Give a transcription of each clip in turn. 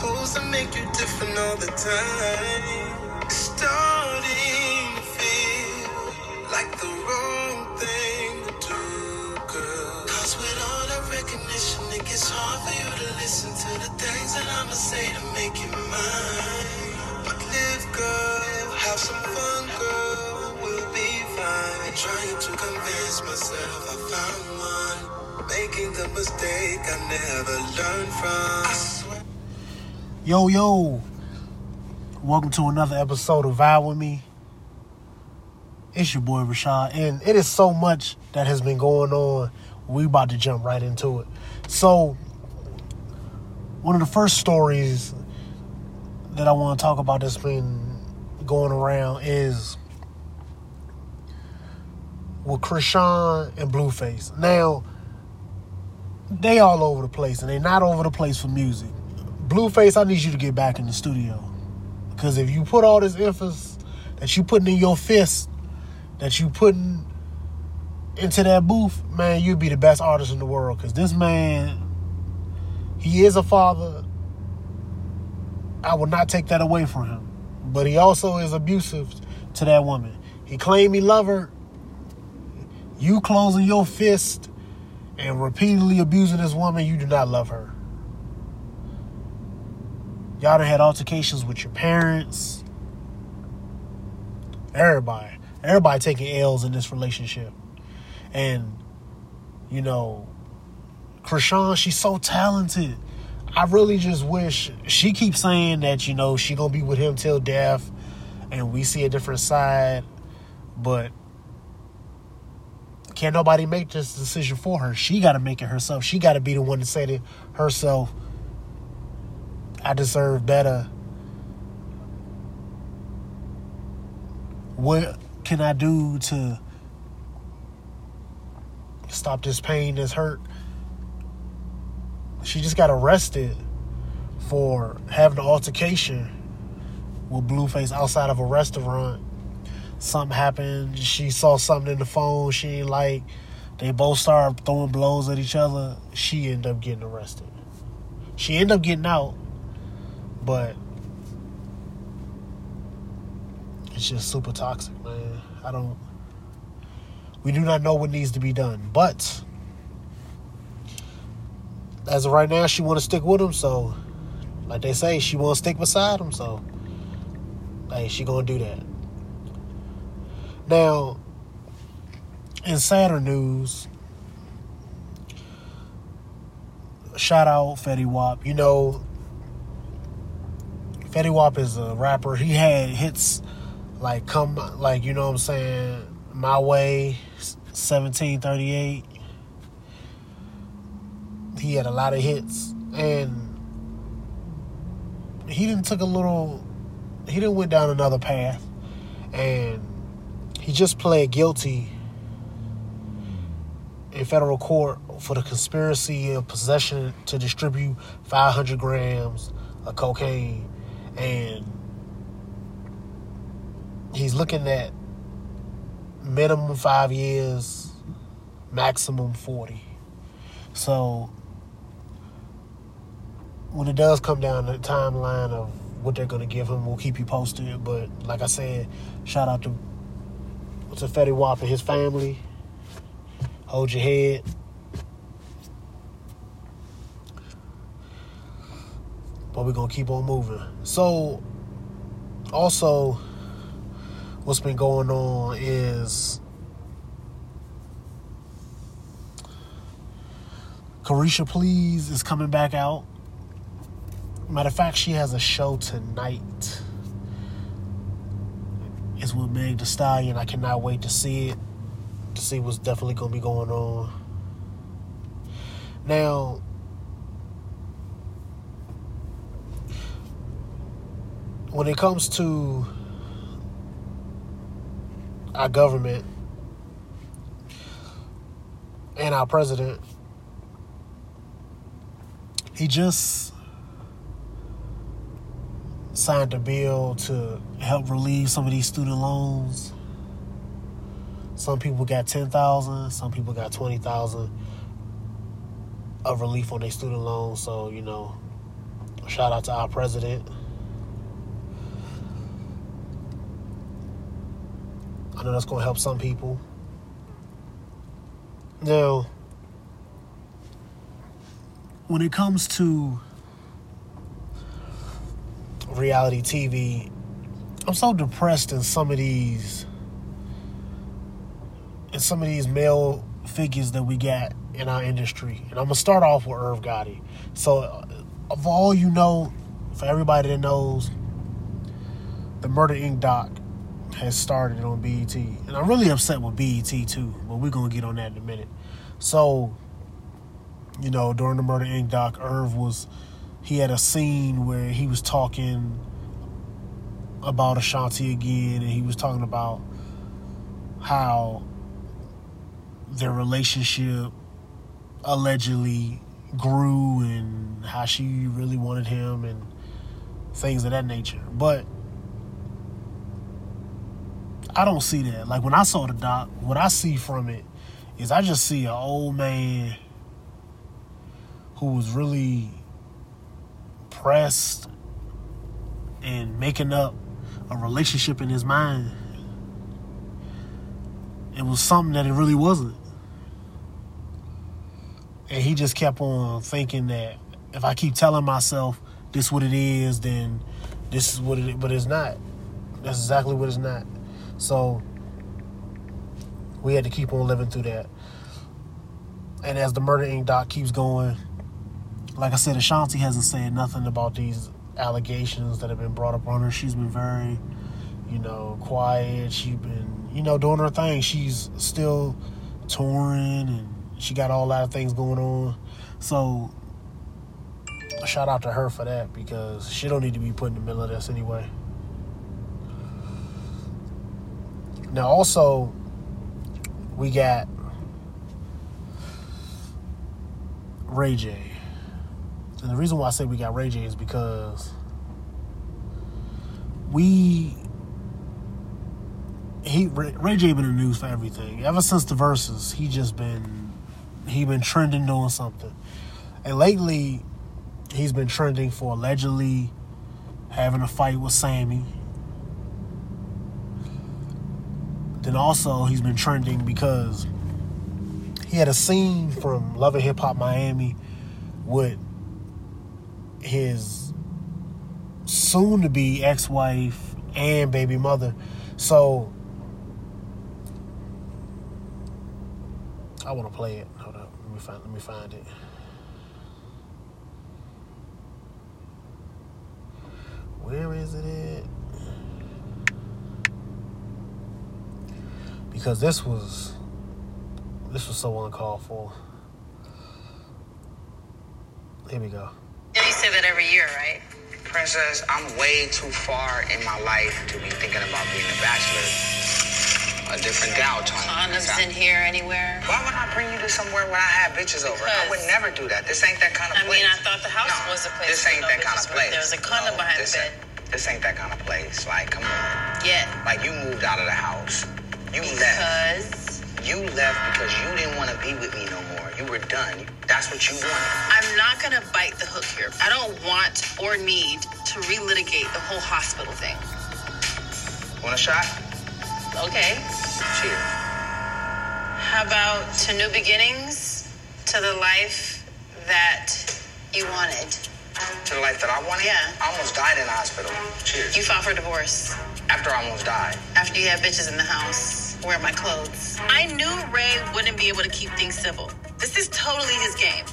supposed to make you different all the time. Starting to feel like the wrong thing to do, girl. Cause with all the recognition, it gets hard for you to listen to the things that I'ma say to make you mine. But live, girl, have some fun, girl. We'll be fine. Trying to convince myself I found one. Making the mistake I never learned from. Yo, yo. Welcome to another episode of Vibe With Me. It's your boy Rashad, and it is so much that has been going on. We about to jump right into it. So, one of the first stories that I want to talk about that's been going around is with Chrisean and Blueface. Now, they all over the place, and they not over the place for music. Blueface, I need you to get back in the studio. Because if you put all this emphasis that you putting in your fist, that you putting into that booth, man, you'd be the best artist in the world. Because this man, he is a father. I will not take that away from him. But he also is abusive to that woman. He claimed he love her. You closing your fist and repeatedly abusing this woman, you do not love her. Y'all done had altercations with your parents. Everybody. Everybody taking L's in this relationship. And, you know, Chrisean, she's so talented. I really just wish she keeps saying that, you know, she gonna be with him till death and we see a different side, but can't nobody make this decision for her. She gotta make it herself. She gotta be the one to say to herself, I deserve better. What can I do to stop this pain, this hurt? She just got arrested for having an altercation with Blueface outside of a restaurant. Something happened. She saw something in the phone she ain't like. They both started throwing blows at each other. She ended up getting arrested. She ended up getting out, but it's just super toxic, man. I don't. We do not know what needs to be done, but as of right now, she want to stick with him. So, like they say, she want to stick beside him. So, hey, she gonna do that. Now, in sadder news, shout out Fetty Wap. You know, Fetty Wap is a rapper. He had hits like come like you know what I'm saying, My Way, 1738. He had a lot of hits and he didn't took a little he didn't went down another path and he just pled guilty in federal court for the conspiracy of possession to distribute 500 grams of cocaine and he's looking at minimum five years maximum 40 so when it does come down to the timeline of what they're going to give him we'll keep you posted but like i said shout out to to Fetty Wap and his family. Hold your head. But we're gonna keep on moving. So also what's been going on is Caresha Please is coming back out. Matter of fact, she has a show tonight is with Meg Thee Stallion. I cannot wait to see it, to see what's definitely to be going on. Now, when it comes to our government and our president, he just signed a bill to help relieve some of these student loans. Some people got ten thousand, some people got twenty thousand. of relief on their student loans. So you know, shout out to our president. I know that's going to help some people. Now, when it comes to reality TV, I'm so depressed in some of these in some of these male figures that we got in our industry. And I'm gonna start off with Irv Gotti. So, of all you know, for everybody that knows, the Murder Inc. doc has started on BET, and I'm really upset with BET too. But we're gonna get on that in a minute. So, you know, during the Murder Inc. doc, Irv was he had a scene where he was talking about Ashanti again, and he was talking about how their relationship allegedly grew and how she really wanted him and things of that nature. But I don't see that. Like when I saw the doc, what I see from it is I just see an old man who was really pressed and making up a relationship in his mind. It was something that it really wasn't. And he just kept on thinking that if I keep telling myself this what it is, then this is what it is, but it's not. That's exactly what it's not. So we had to keep on living through that. And as the Murder Inc. doc keeps going, like I said, Ashanti hasn't said nothing about these allegations that have been brought up on her. She's been very, you know, quiet. She's been, you know, doing her thing. She's still touring and she got all that of things going on. So shout out to her for that because she don't need to be put in the middle of this anyway. Now also we got Ray J. And the reason why I say we got Ray J is because we he Ray J been in the news for everything. Ever since the Verzuz, he just been he been trending doing something. And lately, he's been trending for allegedly having a fight with Sammie. Then also, he's been trending because he had a scene from Love and Hip Hop Miami with his soon to be ex wife and baby mother. So I want to play it Hold up. Let me find let me find it. Where is it at? Because this was this was so uncalled for. Here we go. Yeah, you say that every year, right? Princess, I'm way too far in my life to be thinking about being a bachelor a different gal tone. Condoms in here anywhere? Why would I bring you to somewhere where I have bitches over? I would never do that. This ain't that kind of I place. I mean, I thought the house no, was a place. This ain't that kind of place. There was a condom no, behind the bed. This ain't that kind of place. Like, come on. Yeah. Like, you moved out of the house. You because... left. You left because you didn't want to be with me no more. You were done. That's what you wanted. I'm not going to bite the hook here. I don't want or need to relitigate the whole hospital thing. Want a shot? Okay. Cheers. How about to new beginnings, to the life that you wanted? To the life that I wanted? Yeah. I almost died in the hospital. Cheers. You filed for divorce. After I almost died. After you had bitches in the house. Wear my clothes. I knew Ray wouldn't be able to keep things civil. This is totally his game.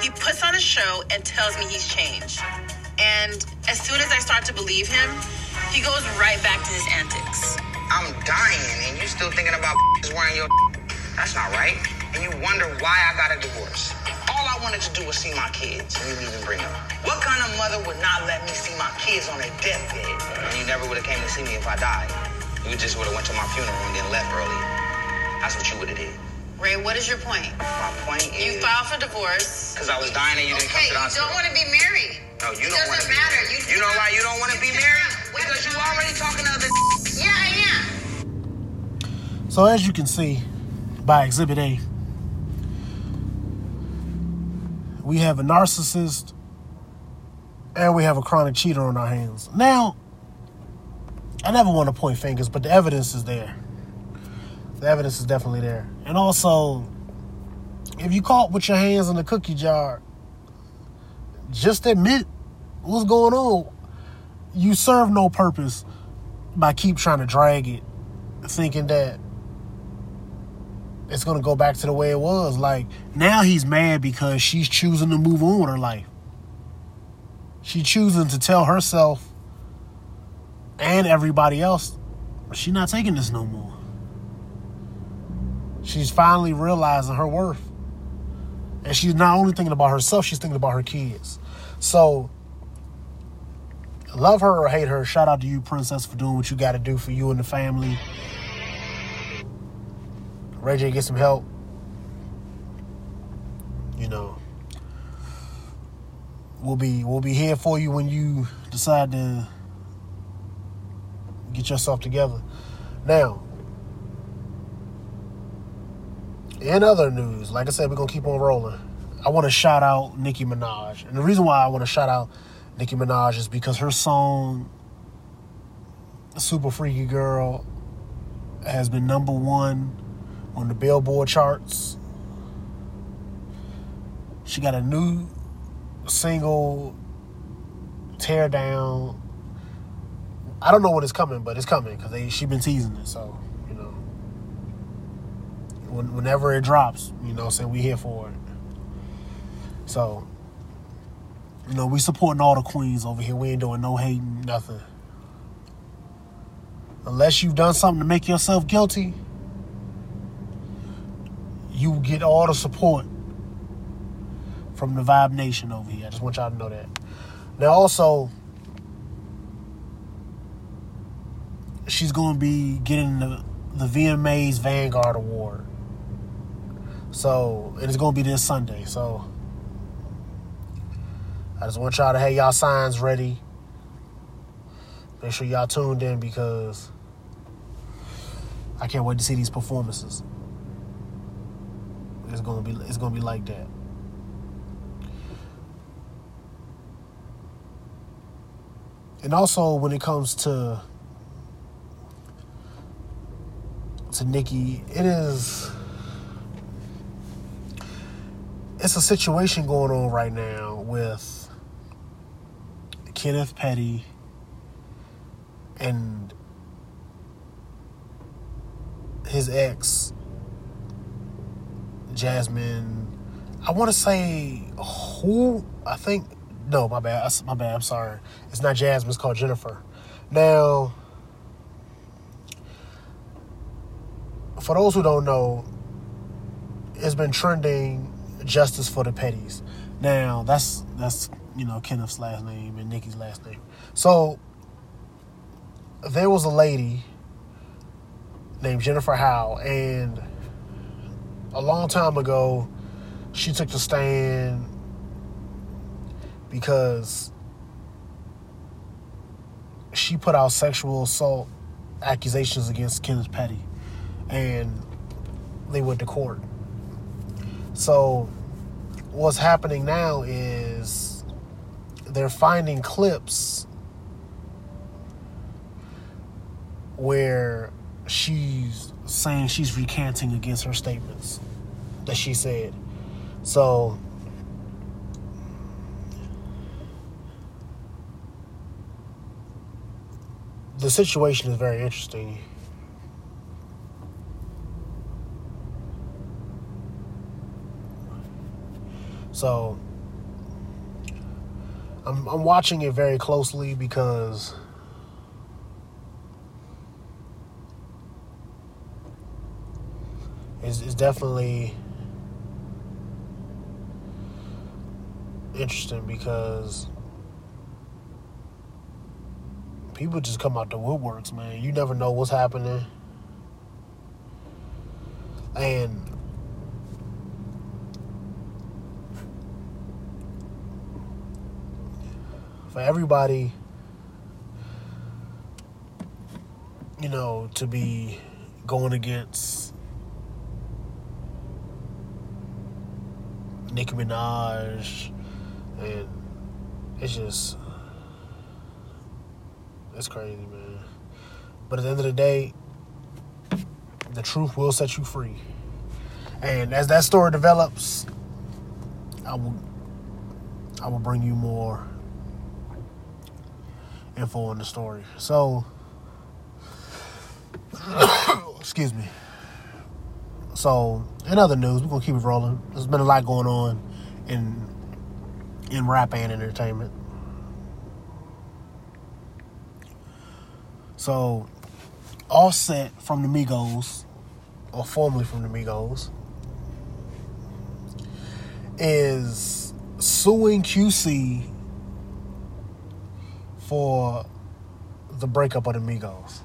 He puts on a show and tells me he's changed. And as soon as I start to believe him, he goes right back to his antics. I'm dying and you still thinking about wearing your That's not right. And you wonder why I got a divorce. All I wanted to do was see my kids, and you didn't even bring them. What kind of mother would not let me see my kids on their deathbed? And you never would have came to see me if I died. You just would have went to my funeral and then left early. That's what you would have did. Ray, what is your point? My point is... You filed for divorce. Because I was dying and you didn't okay, come to the hospital. you don't want to be married. No, you it don't want to be matter. married. You, you know why you don't want to be married? Because you already talking to other Yeah, I am. So as you can see by Exhibit A, we have a narcissist and we have a chronic cheater on our hands. Now, I never want to point fingers, but the evidence is there. The evidence is definitely there. And also, if you caught with your hands in the cookie jar, just admit what's going on. You serve no purpose by keep trying to drag it, thinking that it's gonna go back to the way it was. Like now he's mad because she's choosing to move on with her life. She's choosing to tell herself and everybody else she's not taking this no more. She's finally realizing her worth. And she's not only thinking about herself, she's thinking about her kids. So love her or hate her, shout out to you, Princess, for doing what you gotta do for you and the family. Ray J get some help. You know. We'll be we'll be here for you when you decide to get yourself together. Now, in other news, like I said, we're gonna keep on rolling. I want to shout out Nicki Minaj, and the reason why I want to shout out Nicki Minaj is because her song "Super Freaky Girl" has been number one on the Billboard charts. She got a new single, Tear Down. I don't know when it's coming, but it's coming because they she been teasing it. So you know, when, whenever it drops, you know, saying we here for it. So you know, we supporting all the queens over here. We ain't doing no hating, nothing. Unless you've done something to make yourself guilty, you get all the support from the Vibe Nation over here. I just want y'all to know that. Now, also, she's going to be getting the, the VMAs Vanguard Award. So, it's going to be this Sunday. So, I just want y'all to have y'all signs ready. Make sure y'all tuned in because I can't wait to see these performances. It's gonna be it's gonna be like that. And also when it comes to to Nicki, it is it's a situation going on right now with Kenneth Petty and his ex Jasmine. I want to say who I think. No, my bad. My bad. I'm sorry. It's not Jasmine. It's called Jennifer. Now, for those who don't know, it's been trending justice for the petties. Now, that's that's you know Kenneth's last name and Nicki's last name. So there was a lady named Jennifer Hough, and a long time ago, she took the stand because she put out sexual assault accusations against Kenneth Petty, and they went to court. So, what's happening now is they're finding clips where she's saying she's recanting against her statements that she said. So the situation is very interesting. So I'm I'm watching it very closely because it's, it's definitely interesting because people just come out the woodworks, man. You never know what's happening. And for everybody, you know, to be going against Nicki Minaj, and it's just it's crazy, man. But at the end of the day, the truth will set you free. And as that story develops, I will I will bring you more info on the story. So excuse me. So in other news, we're gonna keep it rolling. There's been a lot going on in in rap and entertainment. So Offset from the Migos, or formerly from the Migos, is suing QC for the breakup of the Migos.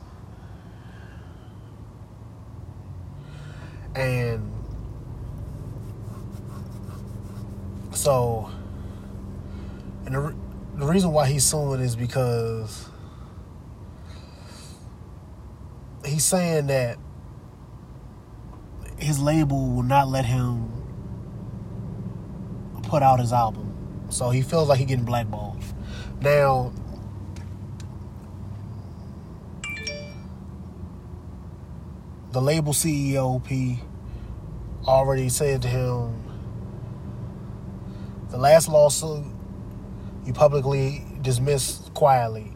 And so, and the, the reason why he's suing is because he's saying that his label will not let him put out his album. So he feels like he's getting blackballed. Now, the label CEO P already said to him, the last lawsuit you publicly dismissed quietly.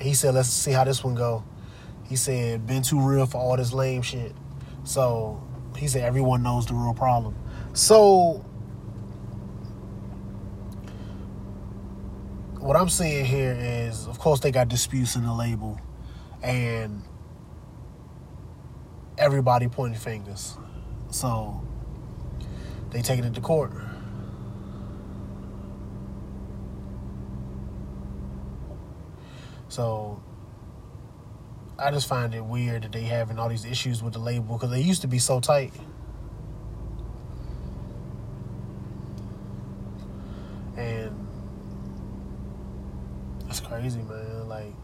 He said, let's see how this one go. He said, been too real for all this lame shit. So he said, everyone knows the real problem. So what I'm seeing here is, of course, they got disputes in the label, and everybody pointing fingers. So they taking it to court. So I just find it weird that they having all these issues with the label because they used to be so tight. And it's crazy, man. Like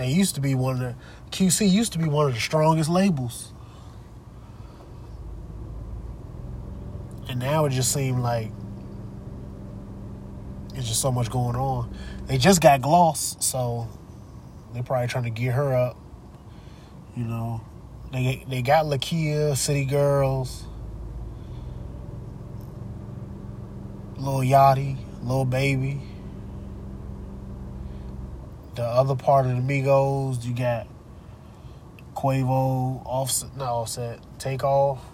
they used to be one of the QC used to be one of the strongest labels. And now it just seemed like it's just so much going on. They just got Gloss, so they're probably trying to get her up. You know, they they got Lakeyah, City Girls, Lil Yachty, Lil Baby. The other part of the Migos, you got Quavo, Offset, not Offset, Takeoff.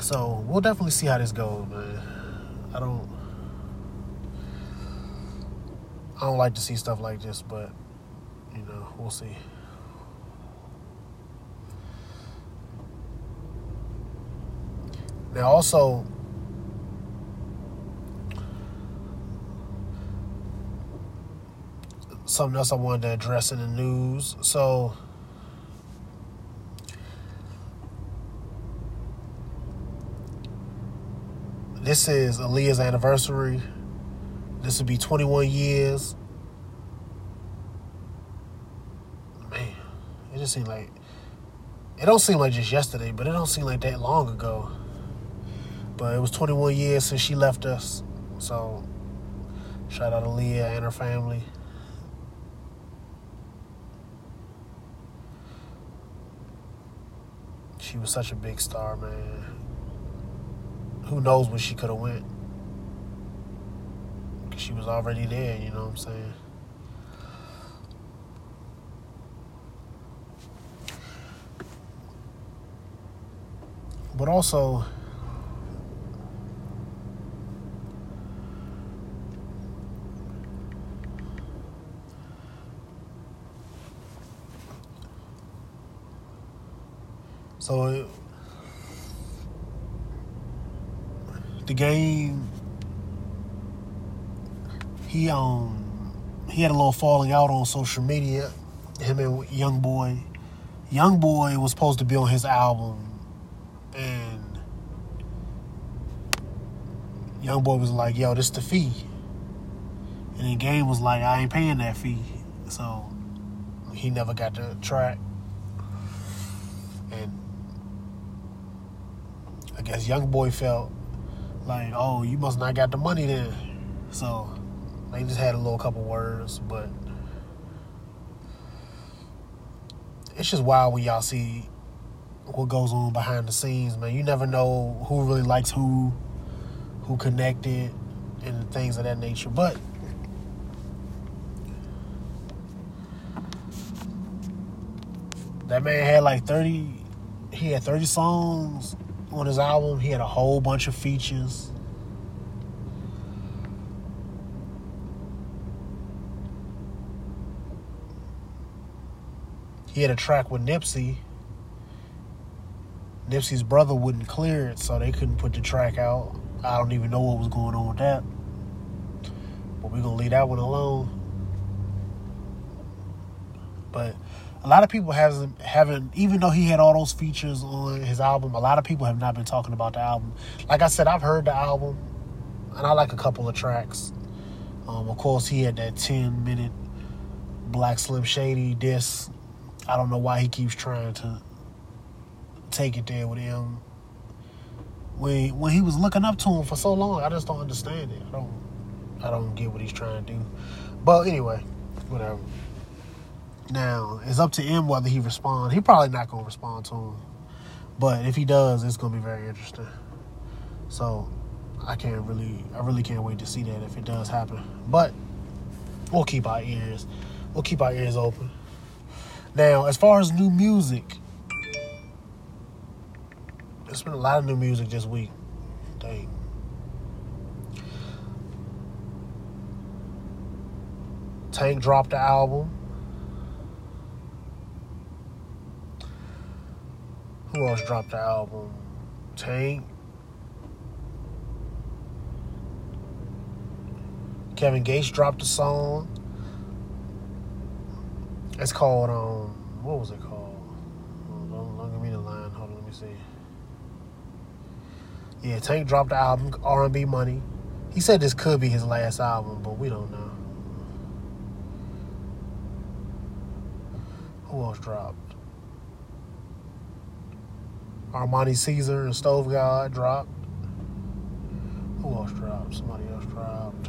So we'll definitely see how this goes, man. I don't. I don't like to see stuff like this, but you know, we'll see. Now, also, something else I wanted to address in the news. So, this is Aaliyah's anniversary. This will be 21 years. Man, it just seemed like it don't seem like just yesterday, but it don't seem like that long ago. But it was 21 years since she left us. So shout out to Leah and her family. She was such a big star, man. Who knows where she could have went? Cause she was already there, you know what I'm saying? But also, so the game he um he had a little falling out on social media. Him and Young Boy. Young Boy was supposed to be on his album, and Young Boy was like, "Yo, this the fee," and then Game was like, "I ain't paying that fee," so he never got the track. And I guess Young Boy felt like, oh, you must not got the money then. So they just had a little couple words, but it's just wild when y'all see what goes on behind the scenes, man. You never know who really likes who, who connected, and things of that nature. But that man had like 30 he had 30 songs on his album he had a whole bunch of features. He had a track with nipsey. Nipsey's brother wouldn't clear it so they couldn't put the track out. I don't even know what was going on with that. But we're gonna leave that one alone. But a lot of people hasn't haven't even though he had all those features on his album a lot of people have not been talking about the album. Like i said i've heard the album and i like a couple of tracks. Um, of course he had that 10 minute black slim shady disc i don't know why he keeps trying to take it there with him. When when he was looking up to him for so long i just don't understand it. I don't i don't get what he's trying to do. But anyway whatever now it's up to him whether he responds. He probably not gonna respond to him, but if he does, it's gonna be very interesting. So I can't really, I really can't wait to see that if it does happen. But we'll keep our ears, we'll keep our ears open. Now, as far as new music, there's been a lot of new music this week. Dang. Tank dropped the album. Who else dropped the album? Tank. Kevin Gates dropped a song. It's called um what was it called? Don't, don't give me the line. Hold on, let me see. Yeah, Tank dropped the album R&B Money. He said this could be his last album, but we don't know. Who else dropped? Armani Caesar and Stove God dropped. Who else dropped? Somebody else dropped.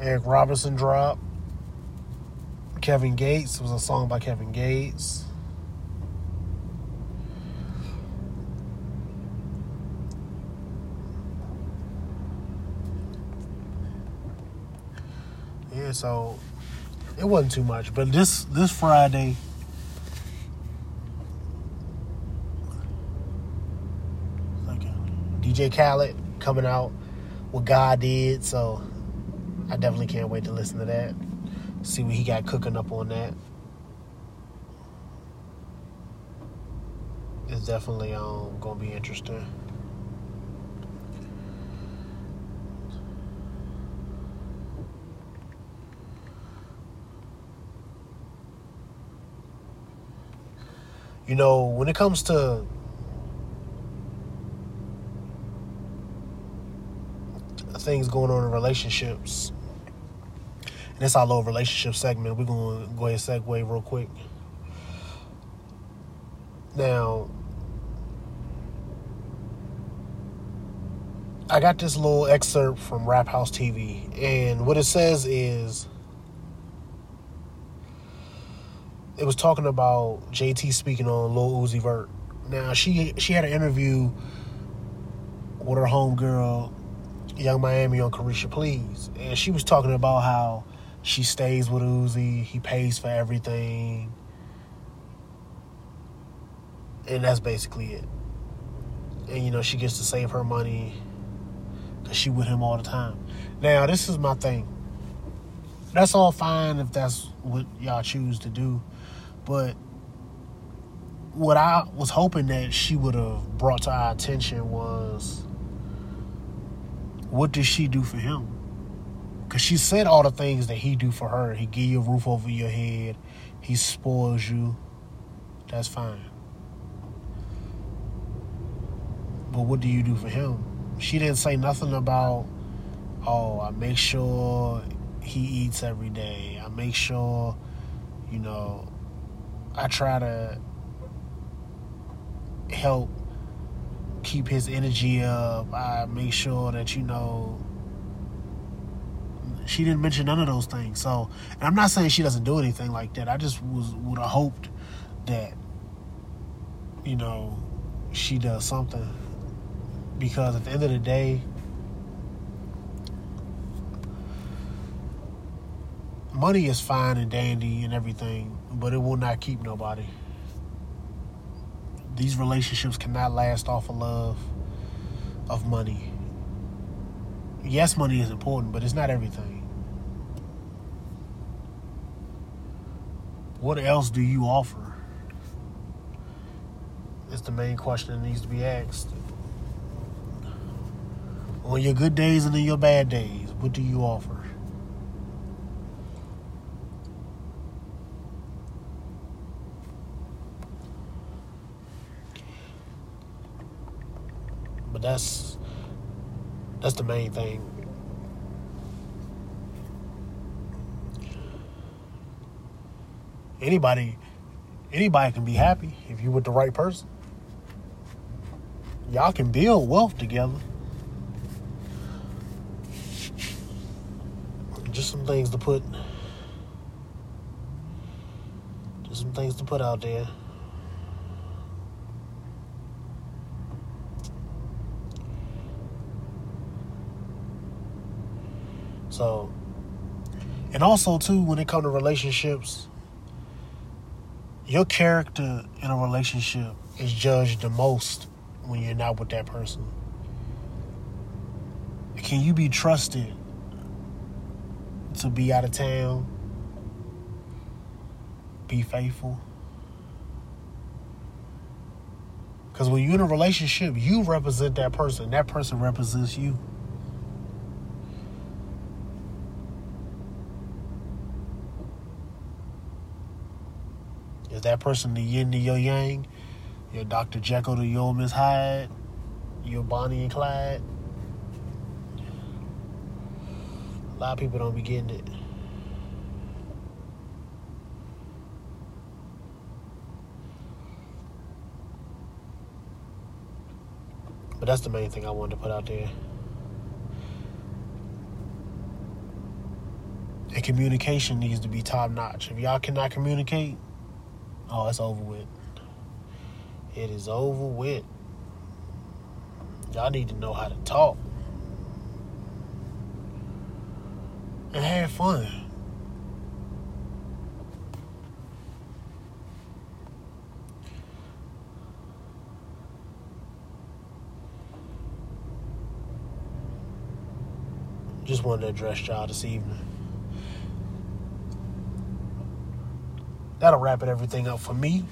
Eric Robinson dropped. Kevin Gates was a song by Kevin Gates. Yeah, so it wasn't too much. But this this Friday, DJ Khaled coming out what God did. So I definitely can't wait to listen to that. See what he got cooking up on that. It's definitely um gonna be interesting. You know, when it comes to things going on in relationships, and it's our little relationship segment, we're going to go ahead and segue real quick. Now, I got this little excerpt from Rap House TV, and what it says is it was talking about JT speaking on Lil Uzi Vert. Now she she had an interview with her homegirl, Yung Miami on Caresha Please, and she was talking about how she stays with Uzi, he pays for everything, and that's basically it. And you know she gets to save her money because she with him all the time. Now this is my thing. That's all fine if that's what y'all choose to do. But what I was hoping that she would have brought to our attention was what does she do for him? Because she said all the things that he do for her. He give you a roof over your head. He spoils you. That's fine. But what do you do for him? She didn't say nothing about, oh, I make sure he eats every day. I make sure, you know, I try to help keep his energy up. I make sure that you know she didn't mention none of those things. So, and I'm not saying she doesn't do anything like that. I just was would have hoped that you know she does something because at the end of the day money is fine and dandy and everything but it will not keep nobody. These relationships cannot last off of love of money. Yes money is important but it's not everything. What else do you offer? Is the main question that needs to be asked. On your good days and in your bad days, what do you offer? But that's that's the main thing. Anybody anybody can be happy if you with the right person. Y'all can build wealth together. just some things to put just some things to put out there. So and also too when it comes to relationships, your character in a relationship is judged the most when you're not with that person. Can you be trusted to be out of town, be faithful. Because when you're in a relationship, you represent that person, that person represents you. Is that person the yin to your yang? Your Dr. Jekyll to your Miss Hyde? Your Bonnie and Clyde? A lot of people don't be getting it. But that's the main thing I wanted to put out there. And communication needs to be top notch. If y'all cannot communicate, oh, it's over with. It is over with. Y'all need to know how to talk. and have fun. Just wanted to address y'all this evening. That'll wrap it everything up for me.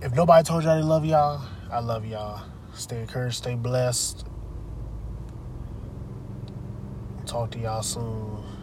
If nobody told y'all they love y'all, I love y'all. Stay encouraged, stay blessed. Talk to y'all soon.